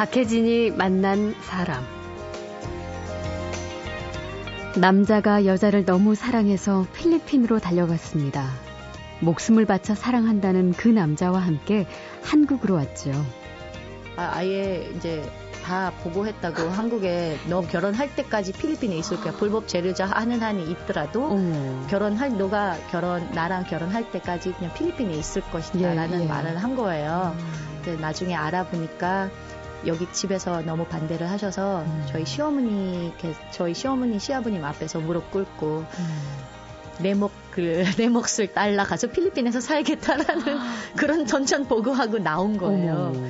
박혜진이 만난 사람. 남자가 여자를 너무 사랑해서 필리핀으로 달려갔습니다. 목숨을 바쳐 사랑한다는 그 남자와 함께 한국으로 왔죠. 아, 아예 이제 다 보고했다고 한국에 너 결혼할 때까지 필리핀에 있을 거야. 불법 재료자 하는 한이 있더라도 어머. 결혼할 너가 결혼 나랑 결혼할 때까지 그냥 필리핀에 있을 것이다라는 예, 예. 말을 한 거예요. 음. 근데 나중에 알아보니까 여기 집에서 너무 반대를 하셔서 음. 저희 시어머니 저희 시어머니 시아버님 앞에서 무릎 꿇고 음. 내목 그 내 몫을 딸라 가서 필리핀에서 살겠다라는 그런 전천 보고하고 나온 거예요. 어머.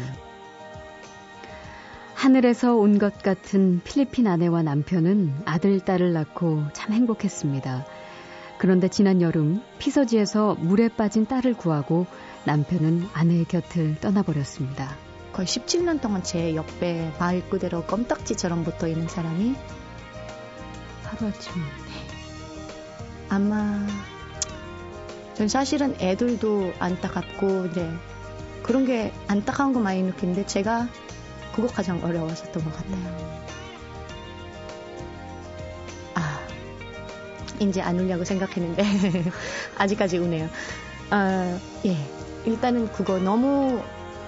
하늘에서 온 것 같은 필리핀 아내와 남편은 아들, 딸을 낳고 참 행복했습니다. 그런데 지난 여름 피서지에서 물에 빠진 딸을 구하고 남편은 아내의 곁을 떠나버렸습니다. 거의 17년 동안 제 옆에 말 그대로 껌딱지처럼 붙어 있는 사람이 하루아침. 아마 전 사실은 애들도 안타깝고 이제 그런 게 안타까운 거 많이 느끼는데 제가 그거 가장 어려웠었던 것 같아요. 아 이제 안 울려고 생각했는데 아직까지 우네요. 아, 예 일단은 그거 너무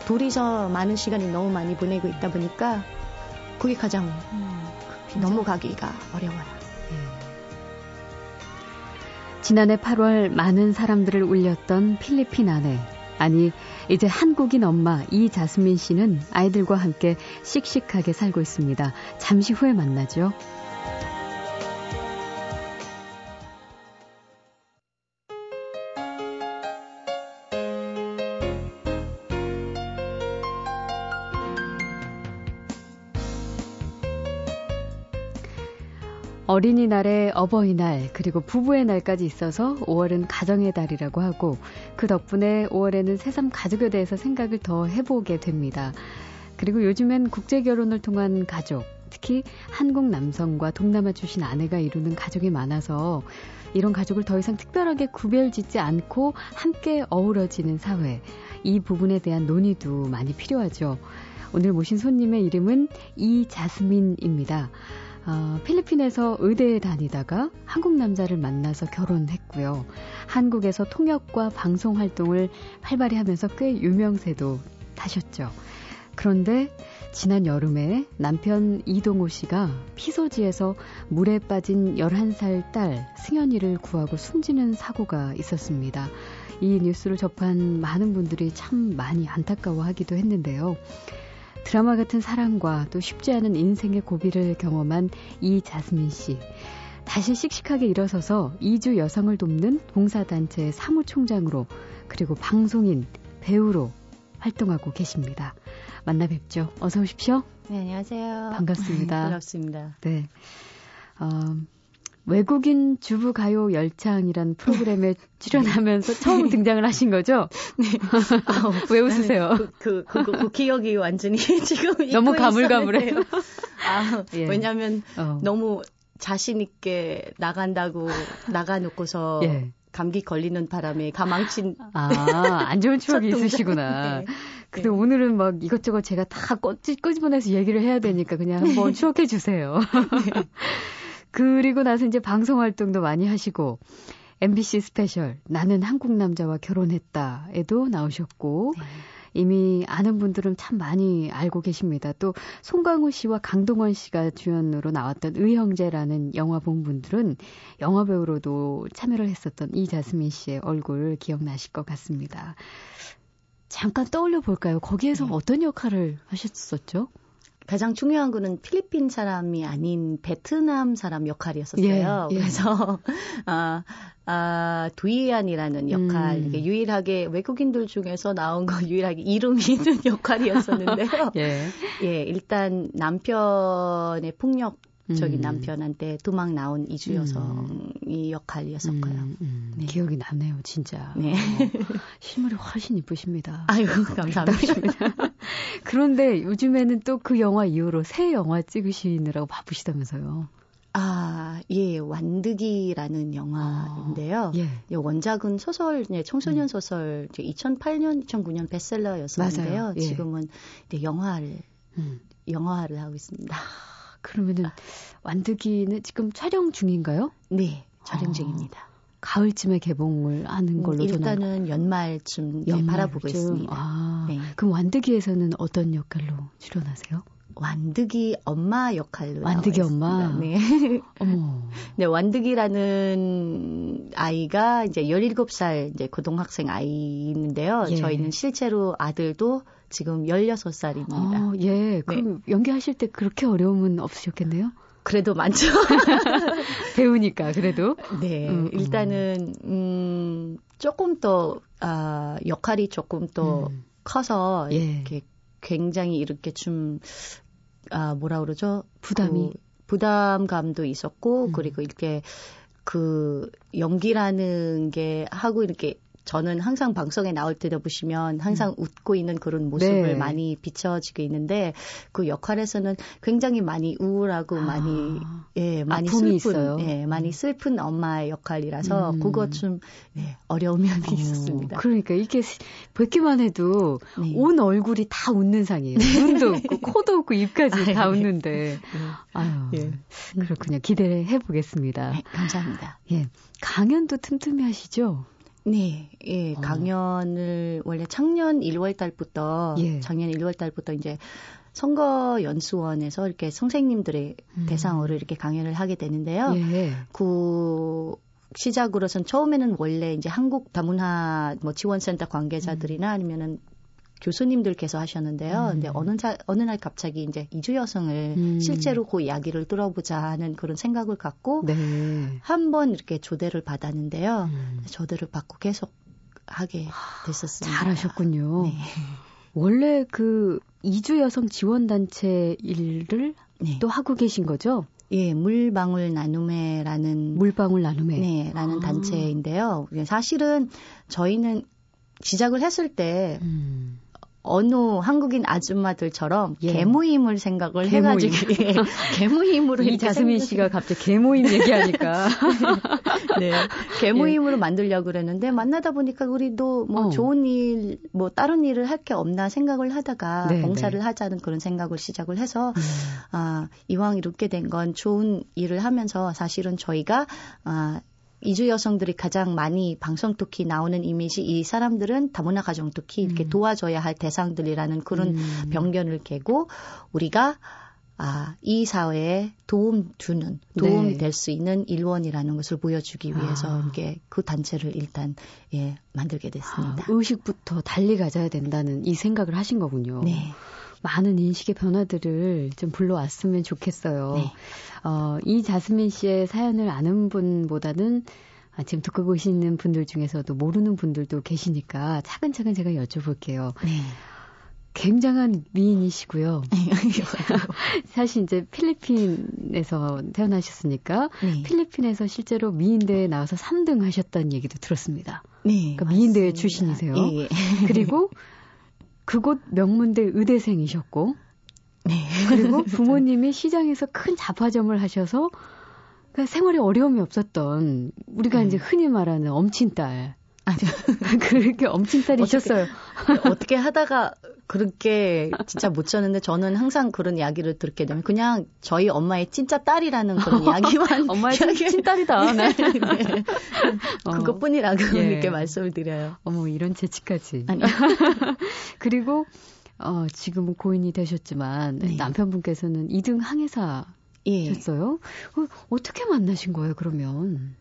둘이서 많은 시간이 너무 많이 보내고 있다 보니까 그게 가장 넘어가기가 어려워요. 예. 지난해 8월 많은 사람들을 울렸던 필리핀 아내. 아니, 이제 한국인 엄마 이자스민 씨는 아이들과 함께 씩씩하게 살고 있습니다. 잠시 후에 만나죠. 어린이날에 어버이날 그리고 부부의 날까지 있어서 5월은 가정의 달이라고 하고 그 덕분에 5월에는 새삼 가족에 대해서 생각을 더 해보게 됩니다. 그리고 요즘엔 국제 결혼을 통한 가족, 특히 한국 남성과 동남아 출신 아내가 이루는 가족이 많아서 이런 가족을 더 이상 특별하게 구별 짓지 않고 함께 어우러지는 사회. 이 부분에 대한 논의도 많이 필요하죠. 오늘 모신 손님의 이름은 이자스민입니다. 어, 필리핀에서 의대에 다니다가 한국 남자를 만나서 결혼했고요. 한국에서 통역과 방송 활동을 활발히 하면서 꽤 유명세도 타셨죠. 그런데 지난 여름에 남편 이동호 씨가 피소지에서 물에 빠진 11살 딸 승현이를 구하고 숨지는 사고가 있었습니다. 이 뉴스를 접한 많은 분들이 참 많이 안타까워하기도 했는데요. 드라마 같은 사랑과 또 쉽지 않은 인생의 고비를 경험한 이 자스민 씨. 다시 씩씩하게 일어서서 이주 여성을 돕는 봉사단체 사무총장으로 그리고 방송인, 배우로 활동하고 계십니다. 만나 뵙죠. 어서 오십시오. 네, 안녕하세요. 반갑습니다. 반갑습니다. 네. 어, 외국인 주부 가요 열창이란 프로그램에 출연하면서 처음 등장을 하신 거죠? 네. 아우, 왜 웃으세요? 그, 그, 그, 그, 그 기억이 완전히 지금 너무 가물가물해요. 아, 예. 왜냐면 어. 너무 자신 있게 나간다고 나가놓고서 예. 감기 걸리는 바람에 다 망친 아, 안 좋은 추억이. 있으시구나. 네. 근데 네. 오늘은 막 이것저것 제가 다 꺼지, 끄집어내서 얘기를 해야 되니까 그냥 한번 추억해 주세요. 네. 그리고 나서 이제 방송 활동도 많이 하시고 MBC 스페셜 나는 한국 남자와 결혼했다에도 나오셨고 네. 이미 아는 분들은 참 많이 알고 계십니다. 또 송강호 씨와 강동원 씨가 주연으로 나왔던 의형제라는 영화 본 분들은 영화 배우로도 참여를 했었던 이자스민 씨의 얼굴 기억나실 것 같습니다. 잠깐 떠올려 볼까요? 거기에서 네. 어떤 역할을 하셨었죠? 가장 중요한 거는 필리핀 사람이 아닌 베트남 사람 역할이었었어요. 예, 예. 그래서 아, 아, 두이안이라는 역할, 음. 이게 유일하게 외국인들 중에서 나온 거 유일하게 이름이 있는 역할이었었는데요. 예. 예, 일단 남편의 폭력적인 음. 남편한테 도망 나온 이주 여성이 역할이었었고요. 음, 음, 네. 기억이 나네요, 진짜. 네. 어, 실물이 훨씬 이쁘십니다. 아유, 감사합니다. 그런데 요즘에는 또 그 영화 이후로 새 영화 찍으시느라고 바쁘시다면서요. 아, 예, 완득이라는 영화인데요. 예. 예, 원작은 소설, 네, 청소년 소설, 이제 2008년, 2009년 베스트셀러였었는데요. 맞아요. 예. 지금은 영화를 음. 영화화를 하고 있습니다. 아, 그러면은 완득이는 지금 촬영 중인가요? 네, 촬영 아. 중입니다. 가을쯤에 개봉을 하는 음, 걸로 일단은 연말쯤 연말쯤. 바라보고 있습니다. 아, 네. 그럼 완득이에서는 어떤 역할로 출연하세요? 완득이 엄마 역할로 완득이 엄마. 네. 어머. 네, 완득이라는 아이가 이제 17살 이제 고등학생 아이인데요. 예. 저희는 실제로 아들도 지금 16살입니다. 아, 예. 그럼 네. 연기하실 때 그렇게 어려움은 없으셨겠네요? 그래도 많죠. 배우니까 그래도. 네, 음, 음. 일단은 음 조금 더 아, 역할이 조금 더 음. 커서 예. 이렇게 굉장히 이렇게 좀 아, 뭐라 그러죠? 부담이 그 부담감도 있었고 음. 그리고 이렇게 그 연기라는 게 하고 이렇게 저는 항상 방송에 나올 때도 보시면 항상 음. 웃고 있는 그런 모습을 네. 많이 비춰지고 있는데 그 역할에서는 굉장히 많이 우울하고 아, 많이 예 많이 슬픈 있어요. 예 많이 음. 슬픈 엄마의 역할이라서 음. 그것 좀 예, 어려운 면이 어, 있었습니다. 그러니까 이게 뵙기만 해도 네. 온 얼굴이 다 웃는 상이에요. 눈도 웃고 코도 웃고 입까지 아유, 다 웃는데 네. 아유 예. 그렇군요. 기대해 보겠습니다. 네, 감사합니다. 예 강연도 틈틈이 하시죠? 네, 예, 어. 강연을 원래 작년 1월 달부터 예. 작년 1월 달부터 이제 선거 연수원에서 이렇게 선생님들의 음. 대상으로 이렇게 강연을 하게 되는데요. 예. 그 시작으로선 처음에는 원래 이제 한국 다문화 뭐 지원센터 관계자들이나 음. 아니면은 교수님들께서 하셨는데요. 음. 근데 어느 자, 어느 날 갑자기 이제 이주 여성을 음. 실제로 그 이야기를 들어보자 하는 그런 생각을 갖고 네. 한번 이렇게 조대를 받았는데요. 음. 조대를 받고 계속 하게 됐었습니다. 잘하셨군요. 네. 원래 그 이주 여성 지원 단체 일을 네. 또 하고 계신 거죠? 예, 물방울 나눔회라는 물방울 나눔회 네, 라는 아. 단체인데요. 사실은 저희는 시작을 했을 때 음. 어느 한국인 아줌마들처럼 예. 개모임을 생각을 개모임. 해가지고 예, 개모임으로 이 자스민 씨가 갑자기 개모임 얘기하니까 네 개모임으로 예. 만들려고 그랬는데 만나다 보니까 우리도 뭐 어. 좋은 일 뭐 다른 일을 할 게 없나 생각을 하다가 네, 봉사를 네. 하자는 그런 생각을 시작을 해서 음. 아 이왕 이렇게 된 건 좋은 일을 하면서 사실은 저희가 아 이주 여성들이 가장 많이 방송 토키 나오는 이미지 이 사람들은 다문화 가정 토키 이렇게 음. 도와줘야 할 대상들이라는 그런 음. 병견을 깨고 우리가 아, 이 사회에 도움 주는, 도움이 네. 될수 있는 일원이라는 것을 보여주기 위해서 아. 이게 그 단체를 일단, 예, 만들게 됐습니다. 아, 의식부터 달리 가져야 된다는 이 생각을 하신 거군요. 네. 많은 인식의 변화들을 좀 불러왔으면 좋겠어요. 네. 어, 이 자스민 씨의 사연을 아는 분보다는 아, 지금 듣고 계시는 분들 중에서도 모르는 분들도 계시니까 차근차근 제가 여쭤볼게요. 네. 굉장한 미인이시고요. 사실 이제 필리핀에서 태어나셨으니까 네. 필리핀에서 실제로 미인대회에 나와서 3등 하셨다는 얘기도 들었습니다. 네. 그러니까 미인대회 출신이세요. 예, 예. 그리고 그곳 명문대 의대생이셨고, 네. 그리고 부모님이 시장에서 큰 잡화점을 하셔서 그러니까 생활에 어려움이 없었던 우리가 네. 이제 흔히 말하는 엄친딸. 아니요. 그렇게 엄친딸이셨어요. 어떻게, 어떻게 하다가 그렇게 진짜 못 쳤는데 저는 항상 그런 이야기를 듣게 되면 그냥 저희 엄마의 진짜 딸이라는 그런 이야기만 엄마의 이야기... 친딸이다. 네. 네. 어. 그것뿐이라고 예. 이렇게 말씀을 드려요. 어머 이런 재치까지. 그리고 어, 지금은 고인이 되셨지만 네. 남편분께서는 2등 항해사셨어요. 예. 어, 어떻게 만나신 거예요 그러면?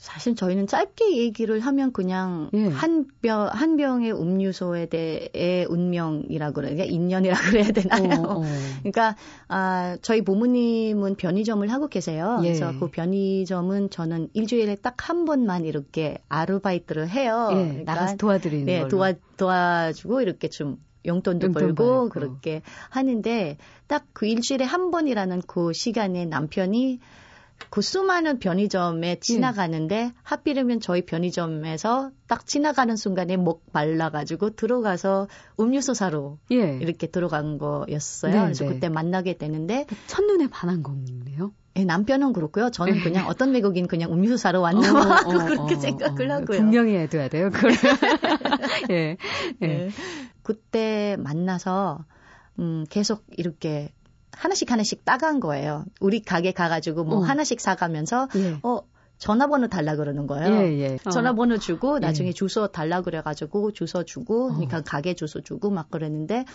사실 저희는 짧게 얘기를 하면 그냥 예. 한 병, 한 병의 음료수에 대해 운명이라고 그래야 되나? 인연이라고 그래야 되나요? 어, 어. 그러니까, 아, 저희 부모님은 변의점을 하고 계세요. 예. 그래서 그 변의점은 저는 일주일에 딱 한 번만 이렇게 아르바이트를 해요. 예. 그러니까, 나가서 도와드리는 네, 걸로. 도와, 도와주고 이렇게 좀 용돈도 용돈 벌고 벌고 그렇게 하는데 딱 그 일주일에 한 번이라는 그 시간에 남편이 그 수많은 편의점에 예. 지나가는데 예. 하필이면 저희 편의점에서 딱 지나가는 순간에 목 말라가지고 들어가서 음료수 사러 예. 이렇게 들어간 거였어요. 네, 그래서 네. 그때 만나게 되는데 첫눈에 반한 거네요. 예, 남편은 그렇고요. 저는 예. 그냥 어떤 외국인 그냥 음료수 사러 왔나 봐. 어, 어, 그렇게 어, 생각을 어, 하고요. 분명히 해둬야 돼요. 그걸. 예. 예. 그때 만나서 음, 계속 이렇게 하나씩 하나씩 따간 거예요. 우리 가게 가가지고 뭐 어. 하나씩 사가면서 예. 어 전화번호 달라 그러는 거예요. 예, 예. 어. 전화번호 주고 나중에 예. 주소 달라 그래가지고 주소 주고 어. 그러니까 가게 주소 주고 막 그랬는데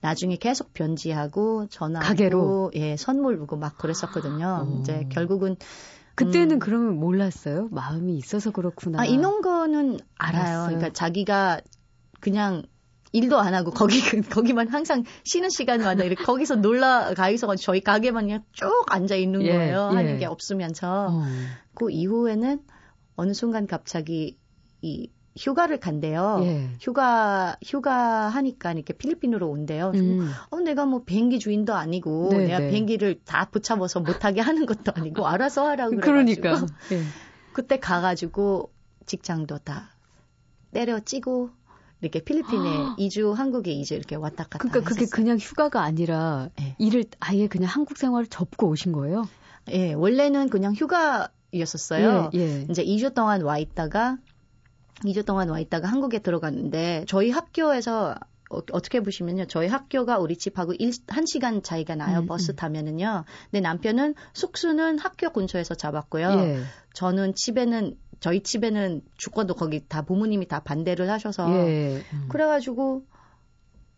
나중에 계속 변지하고 전화 가게로? 예 선물 주고 막 그랬었거든요. 어. 이제 결국은 그때는 음. 그러면 몰랐어요? 마음이 있어서 그렇구나. 아 이런 거는 알아요. 알았어요. 그러니까 자기가 그냥 일도 안 하고 거기 거기만 항상 쉬는 시간마다 이렇게 거기서 놀러 가 있어 가지고 저희 가게만 그냥 쭉 앉아 있는 예, 거예요. 예. 하는 게 없으면서 어. 그 이후에는 어느 순간 갑자기 이 휴가를 간대요. 예. 휴가 휴가 하니까 이렇게 필리핀으로 온대요. 음. 어 내가 뭐 비행기 주인도 아니고 네, 내가 네. 비행기를 다 붙잡아서 못하게 하는 것도 아니고 알아서 하라고 그러니까. 예. 그때 가가지고 직장도 다 때려치고 이렇게 필리핀에 이주 한국에 이주 이렇게 왔다 갔다 그러니까 그게 했었어요. 그냥 휴가가 아니라 예. 일을 아예 그냥 한국 생활을 접고 오신 거예요? 예 원래는 그냥 휴가였었어요. 예, 예. 이제 2주 동안 와 있다가 2주 동안 와 있다가 한국에 들어갔는데 저희 학교에서 어, 어떻게 보시면요. 저희 학교가 우리 집하고 1, 1시간 차이가 나요. 음, 버스 음. 타면은요. 근데 남편은 숙소는 학교 근처에서 잡았고요. 예. 저는 집에는 저희 집에는 주권도 거기 다 부모님이 다 반대를 하셔서 예. 음. 그래가지고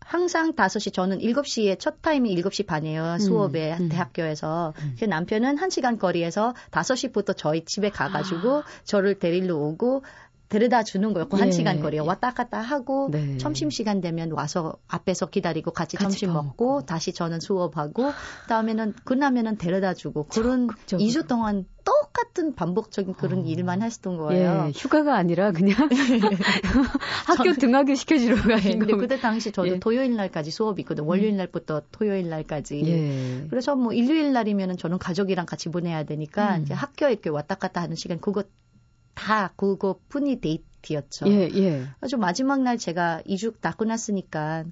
항상 5시 저는 7시에 첫 타임이 7시 반이에요. 수업에 음. 대학교에서. 음. 그 남편은 1시간 거리에서 5시부터 저희 집에 가가지고 저를 데리러 오고 데려다 주는 거였고 아. 예. 1시간 거리에 왔다 갔다 하고 네. 점심 시간 되면 와서 앞에서 기다리고 같이, 같이 점심 밥 먹고, 먹고. 다시 저는 수업하고 그다음에는 끝나면은 데려다 주고 그런 적극적으로. 2주 동안 똑같은 반복적인 그런 어. 일만 했던 거예요. 예, 휴가가 아니라 그냥 학교 등하교 시켜주러 네, 가신 근데 거. 그때 당시 저도 예. 토요일 날까지 수업이 있거든. 월요일 날부터 토요일 날까지. 예. 그래서 뭐 일요일 날이면은 저는 가족이랑 같이 보내야 되니까 음. 이제 학교에 이렇게 왔다 갔다 하는 시간 그거 다 그거뿐이 데이트였죠. 예, 예. 아주 마지막 날 제가 이주 다 끝났으니까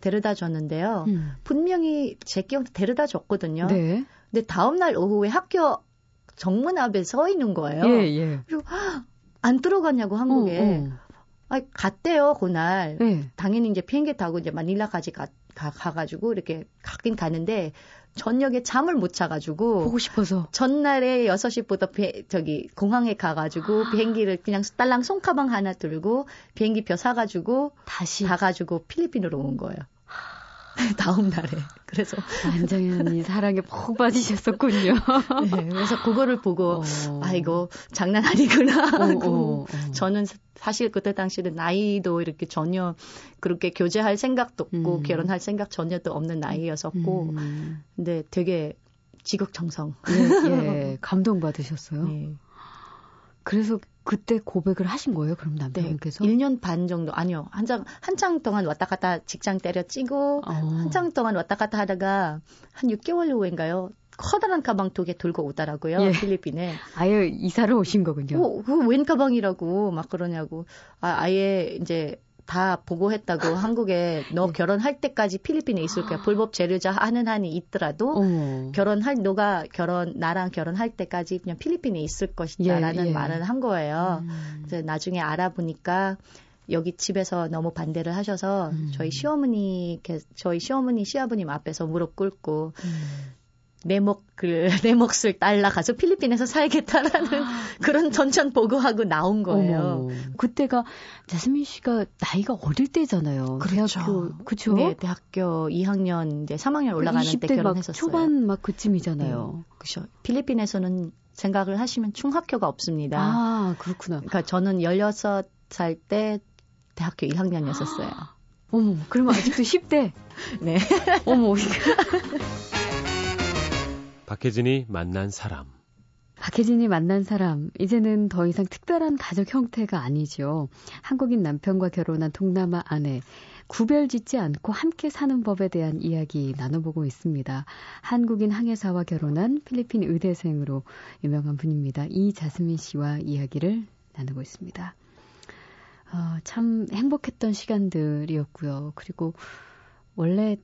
데려다 줬는데요. 음. 분명히 제 기억 데려다 줬거든요. 네. 근데 다음 날 오후에 학교 정문 앞에 서 있는 거예요. 예, 예. 그리고 헉, 안 들어갔냐고 한국에. 어, 어. 아, 갔대요 그날. 예. 당연히 이제 비행기 타고 이제 마닐라까지 가, 가, 가가지고 이렇게 가긴 가는데 저녁에 잠을 못 자가지고 보고 싶어서. 전날에 6시부터 비, 저기 공항에 가가지고 비행기를 그냥 딸랑 손가방 하나 들고 비행기 표 사가지고 다시 가가지고 필리핀으로 온 거예요. 다음 날에. 그래서 완전히 사랑에 푹 빠지셨었군요. 네, 그래서 그거를 보고 어. 아 이거 장난 아니구나 어, 하고 어, 어. 저는 사실 그때 당시에는 나이도 이렇게 전혀 그렇게 교제할 생각도 없고 음. 결혼할 생각 전혀도 없는 나이였었고 음. 근데 되게 지극정성. 예, 예. 감동 받으셨어요. 네. 그래서 그때 고백을 하신 거예요? 그럼 네. 남편께서? 1년 반 정도 아니요. 한장 한창 동안 왔다 갔다 직장 때려치고 어. 한창 동안 왔다 갔다 하다가 한 6개월 후인가요? 커다란 가방 두 개 들고 오더라고요. 예. 필리핀에. 아예 이사를 오신 거군요. 어, 그웬 가방이라고 막 그러냐고. 아, 아예 이제 다 보고했다고 한국에 너 예. 결혼할 때까지 필리핀에 있을 거야. 불법 재료자 하는 한이 있더라도 어. 결혼할 너가 결혼 나랑 결혼할 때까지 그냥 필리핀에 있을 것이다라는 예, 예. 말을 한 거예요. 음. 나중에 알아보니까 여기 집에서 너무 반대를 하셔서 음. 저희 시어머니 저희 시어머니 시아버님 앞에서 무릎 꿇고 음. 내 목을 내 몫을 딸라 가서 필리핀에서 살겠다라는 그런 전천 보고하고 나온 거예요. 어머. 그때가 자스민 씨가 나이가 어릴 때잖아요. 그렇죠. 대학교 그쵸? 네, 대학교 2학년 이제 3학년 올라가는 때 20대 막 결혼했었어요. 초반 막 그쯤이잖아요. 그렇죠. 필리핀에서는 생각을 하시면 충학교가 없습니다. 아 그렇구나. 그러니까 저는 16살 때 대학교 1학년이었었어요. 어머, 그러면 아직도 10대. 네. 어머, 박혜진이 만난 사람. 박혜진이 만난 사람, 이제는 더 이상 특별한 가족 형태가 아니죠. 한국인 남편과 결혼한 동남아 아내, 구별 짓지 않고 함께 사는 법에 대한 이야기 나눠보고 있습니다. 한국인 항해사와 결혼한 필리핀 의대생으로 유명한 분입니다. 이자스민 씨와 이야기를 나누고 있습니다. 어, 참 행복했던 시간들이었고요. 그리고 원래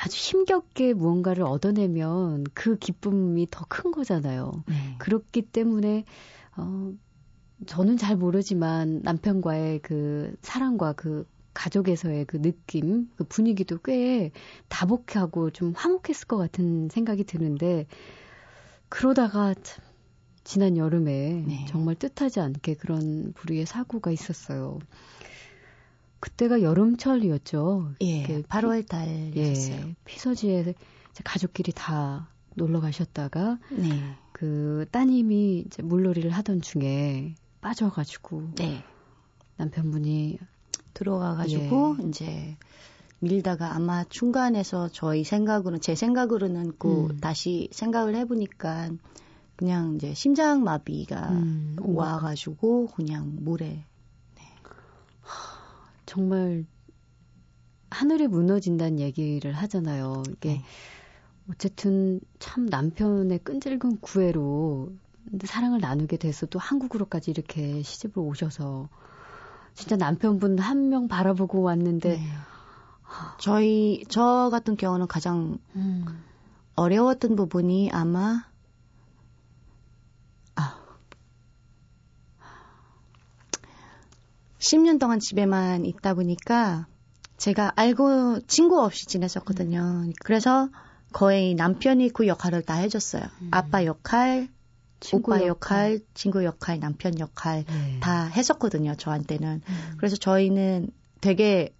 아주 힘겹게 무언가를 얻어내면 그 기쁨이 더 큰 거잖아요. 네. 그렇기 때문에 어 저는 잘 모르지만 남편과의 그 사랑과 그 가족에서의 그 느낌, 그 분위기도 꽤 다복하고 좀 화목했을 것 같은 생각이 드는데 그러다가 참 지난 여름에 네. 정말 뜻하지 않게 그런 불의의 사고가 있었어요. 그때가 여름철이었죠. 예, 그 8월 달이었어요. 예, 피서지에 가족끼리 다 놀러 가셨다가 네. 그 따님이 이제 물놀이를 하던 중에 빠져가지고 네. 남편분이 들어가가지고 예. 이제 밀다가 아마 중간에서 저희 생각으로는 제 생각으로는 그 음. 다시 생각을 해보니까 그냥 이제 심장 마비가 음. 와가지고 그냥 물에 네. 정말 하늘이 무너진다는 얘기를 하잖아요. 이게 네. 어쨌든 참 남편의 끈질긴 구애로 사랑을 나누게 돼서 또 한국으로까지 이렇게 시집을 오셔서 진짜 남편분 한 명 바라보고 왔는데 네. 저희 저 같은 경우는 가장 음. 어려웠던 부분이 아마 10년 동안 집에만 있다 보니까 제가 알고 친구 없이 지냈었거든요. 그래서 거의 남편이 그 역할을 다 해줬어요. 음. 아빠 역할, 친구 오빠 역할, 역할, 친구 역할, 남편 역할 네. 다 했었거든요. 저한테는. 음. 그래서 저희는 되게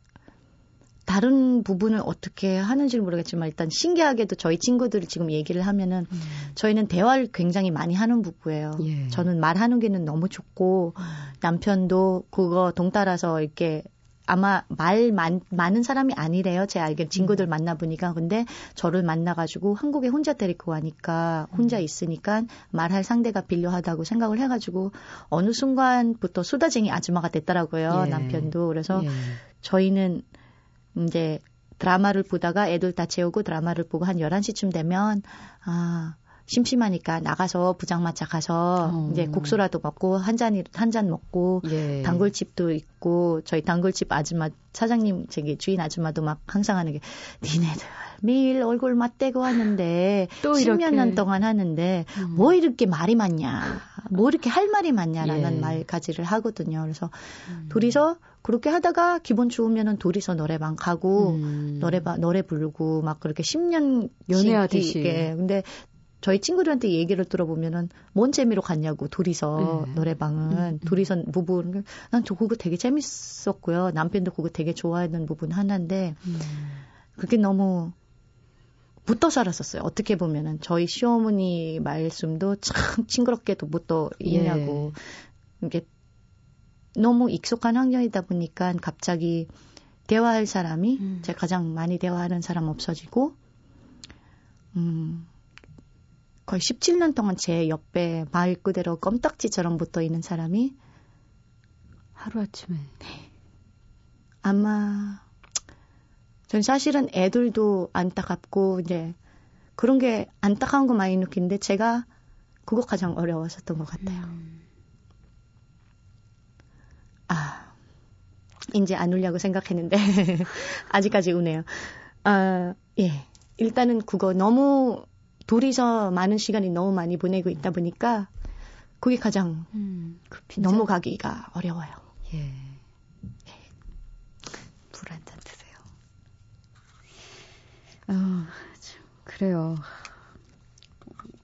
다른 부분을 어떻게 하는지는 모르겠지만 일단 신기하게도 저희 친구들이 지금 얘기를 하면은 음. 저희는 대화를 굉장히 많이 하는 부부예요. 예. 저는 말하는 게는 너무 좋고 음. 남편도 그거 동따라서 이렇게 아마 말 많, 많은 사람이 아니래요. 제 알기로 친구들 음. 만나 보니까. 근데 저를 만나가지고 한국에 혼자 데리고 가니까 혼자 음. 있으니까 말할 상대가 필요하다고 생각을 해가지고 어느 순간부터 수다쟁이 아줌마가 됐더라고요. 예. 남편도. 그래서 예. 저희는 이제 드라마를 보다가 애들 다 재우고 드라마를 보고 한 11시쯤 되면 아 심심하니까 나가서 부장마차 가서 어. 이제 국수라도 먹고 한 잔이 한잔 먹고 예. 단골집도 있고 저희 단골집 아줌마 사장님 저기 주인 아줌마도 막 항상 하는 게 니네들 매일 얼굴 맞대고 하는데 또 10년 년 동안 하는데 음. 뭐 이렇게 말이 많냐 뭐 이렇게 할 말이 많냐라는 예. 말가지를 하거든요. 그래서 음. 둘이서 그렇게 하다가 기분 좋으면은 둘이서 노래방 가고 음. 노래방 노래 부르고 막 그렇게 10년 연애하듯이. 예. 근데 저희 친구들한테 얘기를 들어보면은 뭔 재미로 갔냐고 둘이서 네. 노래방은 음, 음. 둘이서 부부는 난저 그거 되게 재밌었고요 남편도 그거 되게 좋아하는 부분 하나인데 음. 그게 너무 붙어 살았었어요 어떻게 보면은 저희 시어머니 말씀도 참 징그럽게도 붙어 있냐고 예. 이게 너무 익숙한 환경이다 보니까 갑자기 대화할 사람이 음. 제가 가장 많이 대화하는 사람 없어지고 음 거의 17년 동안 제 옆에 말 그대로 껌딱지처럼 붙어 있는 사람이 하루아침에 네. 아마 전 사실은 애들도 안타깝고 이제 그런 게 안타까운 거 많이 느끼는데 제가 그거 가장 어려웠었던 것 같아요. 음. 아 이제 안 울려고 생각했는데 아직까지 우네요. 아 예. 일단은 그거 너무 둘이서 많은 시간이 너무 많이 보내고 있다 보니까 그게 가장 음, 그 넘어가기가 어려워요. 예. 예. 불한잔 드세요. 아, 참, 그래요.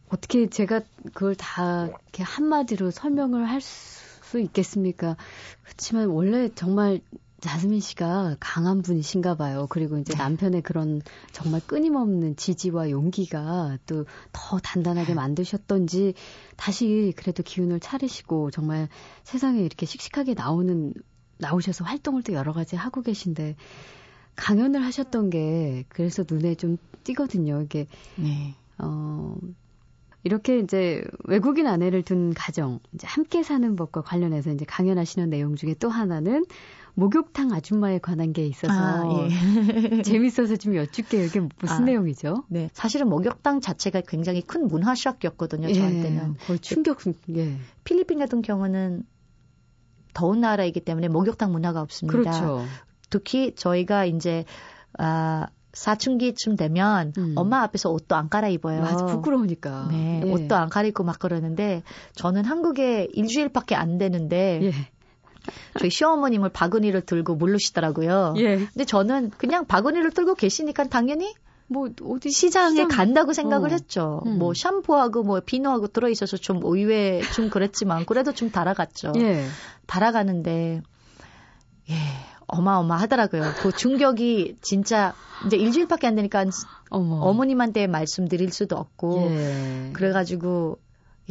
어떻게 제가 그걸 다 이렇게 한마디로 설명을 할 수 있겠습니까? 그렇지만 원래 정말 자스민 씨가 강한 분이신가 봐요. 그리고 이제 네. 남편의 그런 정말 끊임없는 지지와 용기가 또 더 단단하게 네. 만드셨던지 다시 그래도 기운을 차리시고 정말 세상에 이렇게 씩씩하게 나오는 나오셔서 활동을 또 여러 가지 하고 계신데 강연을 하셨던 게 그래서 눈에 좀 띄거든요. 이게 네. 어 이렇게 이제 외국인 아내를 둔 가정, 이제 함께 사는 법과 관련해서 이제 강연하시는 내용 중에 또 하나는 목욕탕 아줌마에 관한 게 있어서 아, 예. 재밌어서 좀 여쭙게요. 이게 무슨 아, 내용이죠? 네, 사실은 목욕탕 자체가 굉장히 큰 문화 샥이었거든요. 예, 저한테는 거의 충격. 예. 필리핀 같은 경우는 더운 나라이기 때문에 목욕탕 문화가 없습니다. 그렇죠. 특히 저희가 이제 아 사춘기쯤 되면 음. 엄마 앞에서 옷도 안 갈아입어요. 맞아, 부끄러우니까. 네, 예. 옷도 안 갈아입고 막 그러는데 저는 한국에 일주일밖에 안 되는데 예. 저희 시어머님을 바구니를 들고 모르시더라고요. 예. 근데 저는 그냥 바구니를 들고 계시니까 당연히 뭐 어디 시장에 시장... 간다고 생각을 어. 했죠. 음. 뭐 샴푸하고 뭐 비누하고 들어 있어서 좀 의외 좀 그랬지만 그래도 좀 달아갔죠. 예. 달아가는데 예. 어마어마하더라고요. 그 충격이 진짜 이제 일주일밖에 안 되니까 어머. 어머님한테 말씀드릴 수도 없고 예. 그래가지고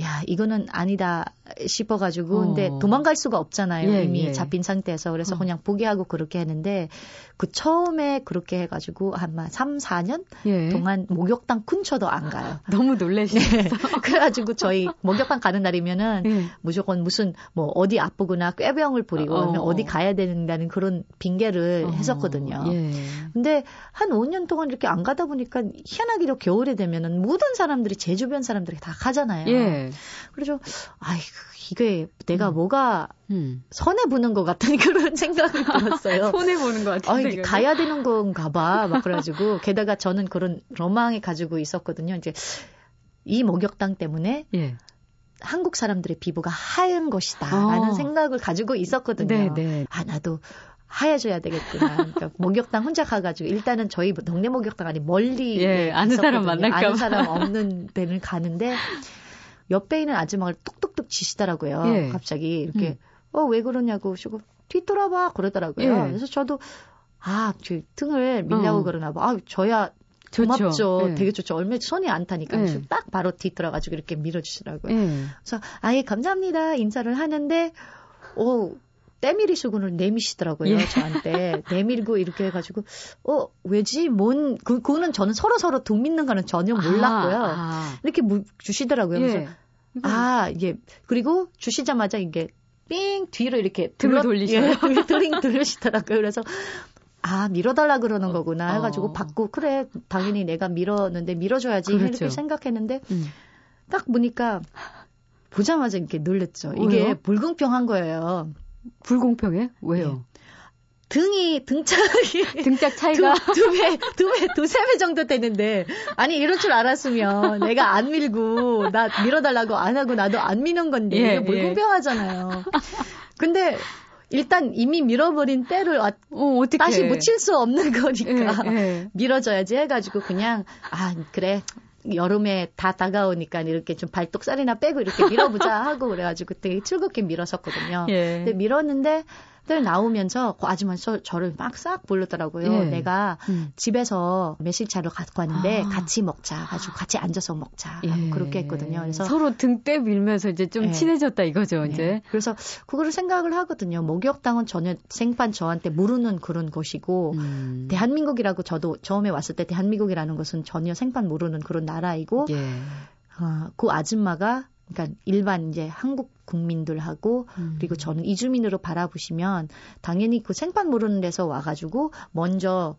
야, 이거는 아니다 싶어가지고, 어. 근데 도망갈 수가 없잖아요. 예, 이미 예. 잡힌 상태에서. 그래서 어. 그냥 포기하고 그렇게 했는데, 그 처음에 그렇게 해가지고, 한마 3, 4년 예. 동안 목욕당 근처도 안 가요. 너무 놀래시죠? 네. 그래가지고 저희 목욕당 가는 날이면은, 예. 무조건 무슨, 뭐, 어디 아프거나 꾀병을 부리고, 어. 어디 가야 된다는 그런 빙계를 어. 했었거든요. 예. 근데 한 5년 동안 이렇게 안 가다 보니까, 희한하게도 겨울에 되면은 모든 사람들이, 제 주변 사람들이 다 가잖아요. 예. 그래서 아이 이게 내가 음. 뭐가 음. 손해 보는 것 같은 그런 생각이 들었어요. 손해 보는 것 같은. 아, 이게 가야 되는 건가 봐. 막 그래가지고 게다가 저는 그런 로망이 가지고 있었거든요. 이제 이 목욕당 때문에 예. 한국 사람들의 피부가 하얀 것이다라는 어. 생각을 가지고 있었거든요. 네, 네. 아 나도 하얘져야 되겠구나. 그러니까 목욕당 혼자 가가지고 일단은 저희 동네 목욕당 아니 멀리 예, 아는 사람 만날까 아는 사람 없는 데를 가는데 옆에 있는 아줌마가 똑 똑똑 치시더라고요. 예. 갑자기 이렇게 음. 어왜 그러냐고 시고 뒤돌아봐 그러더라고요. 예. 그래서 저도 아, 저 등을 밀려고 어. 그러나 봐. 아, 저야 고맙죠. 좋죠. 네. 되게 좋죠. 얼마 손이 안 타니까 네. 딱 바로 뒤돌아가지고 이렇게 밀어주시더라고요. 네. 그래서 아예 감사합니다 인사를 하는데 오 때밀이수군을 내미시더라고요 예. 저한테 내밀고 이렇게 해가지고 어 왜지 뭔 그, 그거는 저는 서로 서로 등 믿는 거는 전혀 몰랐고요. 아, 아. 이렇게 무, 주시더라고요. 그래서 예. 아 이게 그리고 주시자마자 이게 삥 뒤로 이렇게 등을 돌리시요 예, 드링 돌리시더라고요. 그래서 아 밀어달라 그러는 어. 거구나 해가지고 어. 받고 그래 당연히 내가 밀었는데 밀어줘야지 그렇죠. 이렇게 생각했는데 음. 딱 보니까 보자마자 이렇게 놀랬죠. 이게 불공평한 거예요. 불공평해? 왜요? 네. 등이 등짝이 등짝 차이가 두 배, 두 배, 두세 배 정도 되는데 아니 이럴 줄 알았으면 내가 안 밀고 나 밀어달라고 안 하고 나도 안 미는 건데 예, 이거 불공평하잖아요. 예. 근데 일단 이미 밀어버린 때를 어, 다시 묻힐 수 없는 거니까 예, 예. 밀어줘야지 해가지고 그냥 아 그래 여름에 다 다가오니까 이렇게 좀 발톱살이나 빼고 이렇게 밀어보자 하고 그래가지고 되게 즐겁게 밀었었거든요. 예. 근데 밀었는데 들 나오면서 그 아줌마 저, 저를 막싹 부르더라고요. 예. 내가 음. 집에서 매실차를 갖고 왔는데 아. 같이 먹자. 가지고 같이 앉아서 먹자. 예. 그렇게 했거든요. 그래서 서로 등대 밀면서 이제 좀 예. 친해졌다 이거죠, 이제. 네. 그래서 그거를 생각을 하거든요. 목욕당은 전혀 생판 저한테 모르는 그런 것이고 음. 대한민국이라고 저도 처음에 왔을 때 대한민국이라는 것은 전혀 생판 모르는 그런 나라이고 예. 어, 그 아줌마가 그러니까 일반 이제 한국 국민들하고 음. 그리고 저는 이주민으로 바라보시면 당연히 그 생판 모르는 데서 와가지고 먼저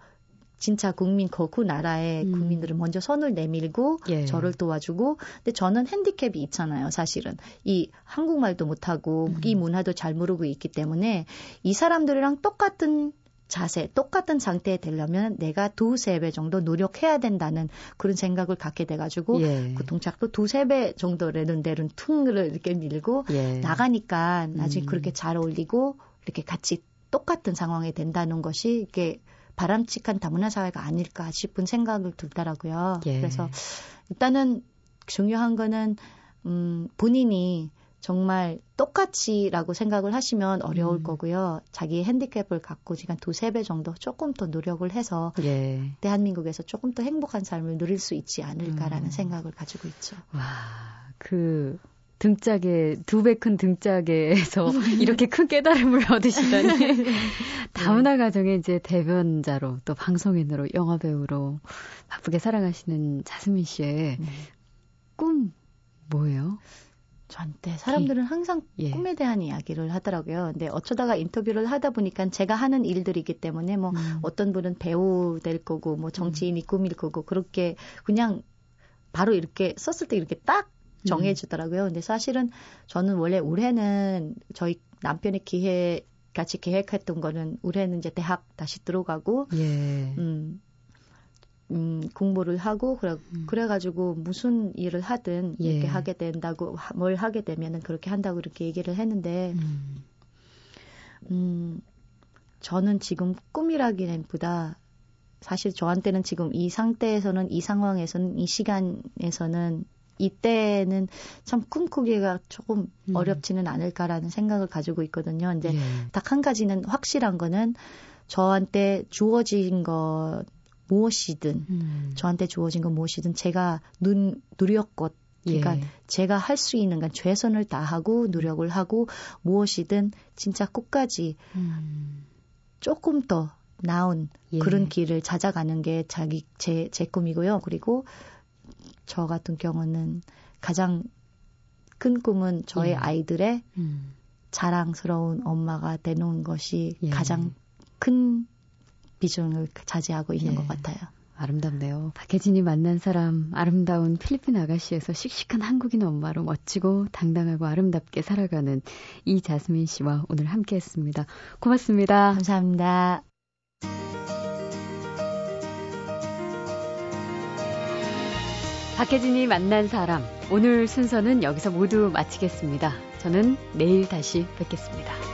진짜 국민 그, 그 나라의 음. 국민들을 먼저 손을 내밀고 예. 저를 도와주고 근데 저는 핸디캡이 있잖아요 사실은 이 한국말도 못하고 음. 이 문화도 잘 모르고 있기 때문에 이 사람들이랑 똑같은 자세, 똑같은 상태에 되려면 내가 두세 배 정도 노력해야 된다는 그런 생각을 갖게 돼가지고 예. 그 동작도 두세 배 정도라는 데는 퉁을 이렇게 밀고 예. 나가니까 나중에 음. 그렇게 잘 어울리고 이렇게 같이 똑같은 상황이 된다는 것이 이게 바람직한 다문화 사회가 아닐까 싶은 생각을 들더라고요. 예. 그래서 일단은 중요한 거는 음 본인이 정말 똑같이라고 생각을 하시면 어려울 음. 거고요. 자기 핸디캡을 갖고 지금 두세 배 정도 조금 더 노력을 해서 예. 대한민국에서 조금 더 행복한 삶을 누릴 수 있지 않을까라는 음. 생각을 가지고 있죠. 와, 그 등짝에 두 배 큰 등짝에서 이렇게 큰 깨달음을 얻으시다니 네. 다문화 가정의 이제 대변자로 또 방송인으로 영화 배우로 바쁘게 살아가시는 자스민 씨의 네. 꿈 뭐예요? 저한테 사람들은 항상 예. 꿈에 대한 이야기를 하더라고요. 근데 어쩌다가 인터뷰를 하다 보니까 제가 하는 일들이기 때문에 뭐 음. 어떤 분은 배우 될 거고 뭐 정치인이 음. 꿈일 거고 그렇게 그냥 바로 이렇게 썼을 때 이렇게 딱 음. 정해주더라고요. 근데 사실은 저는 원래 올해는 저희 남편의 기획 같이 계획했던 거는 올해는 이제 대학 다시 들어가고 예. 음 음, 공부를 하고 그래 음. 그래가지고 무슨 일을 하든 예. 이렇게 하게 된다고 뭘 하게 되면은 그렇게 한다고 이렇게 얘기를 했는데 음. 음, 저는 지금 꿈이라기보다 사실 저한테는 지금 이 상태에서는 이 상황에서는 이 시간에서는 이때는 참 꿈꾸기가 조금 음. 어렵지는 않을까라는 생각을 가지고 있거든요. 근데 예. 딱한 가지는 확실한 거는 저한테 주어진 것 무엇이든 음. 저한테 주어진 것 무엇이든 제가 눈 누렸것 그러니까 예. 제가 할 수 있는 건 최선을 다하고 노력을 하고 무엇이든 진짜 끝까지 음. 조금 더 나은 예. 그런 길을 찾아가는 게 자기 제 제 꿈이고요. 그리고 저 같은 경우는 가장 큰 꿈은 저의 예. 아이들의 음. 자랑스러운 엄마가 되는 것이 예. 가장 큰 비중을 차지하고 있는 예. 것 같아요. 아름답네요. 박혜진이 만난 사람, 아름다운 필리핀 아가씨에서 씩씩한 한국인 엄마로 멋지고 당당하고 아름답게 살아가는 이자스민 씨와 오늘 함께 했습니다. 고맙습니다. 감사합니다. 박혜진이 만난 사람, 오늘 순서는 여기서 모두 마치겠습니다. 저는 내일 다시 뵙겠습니다.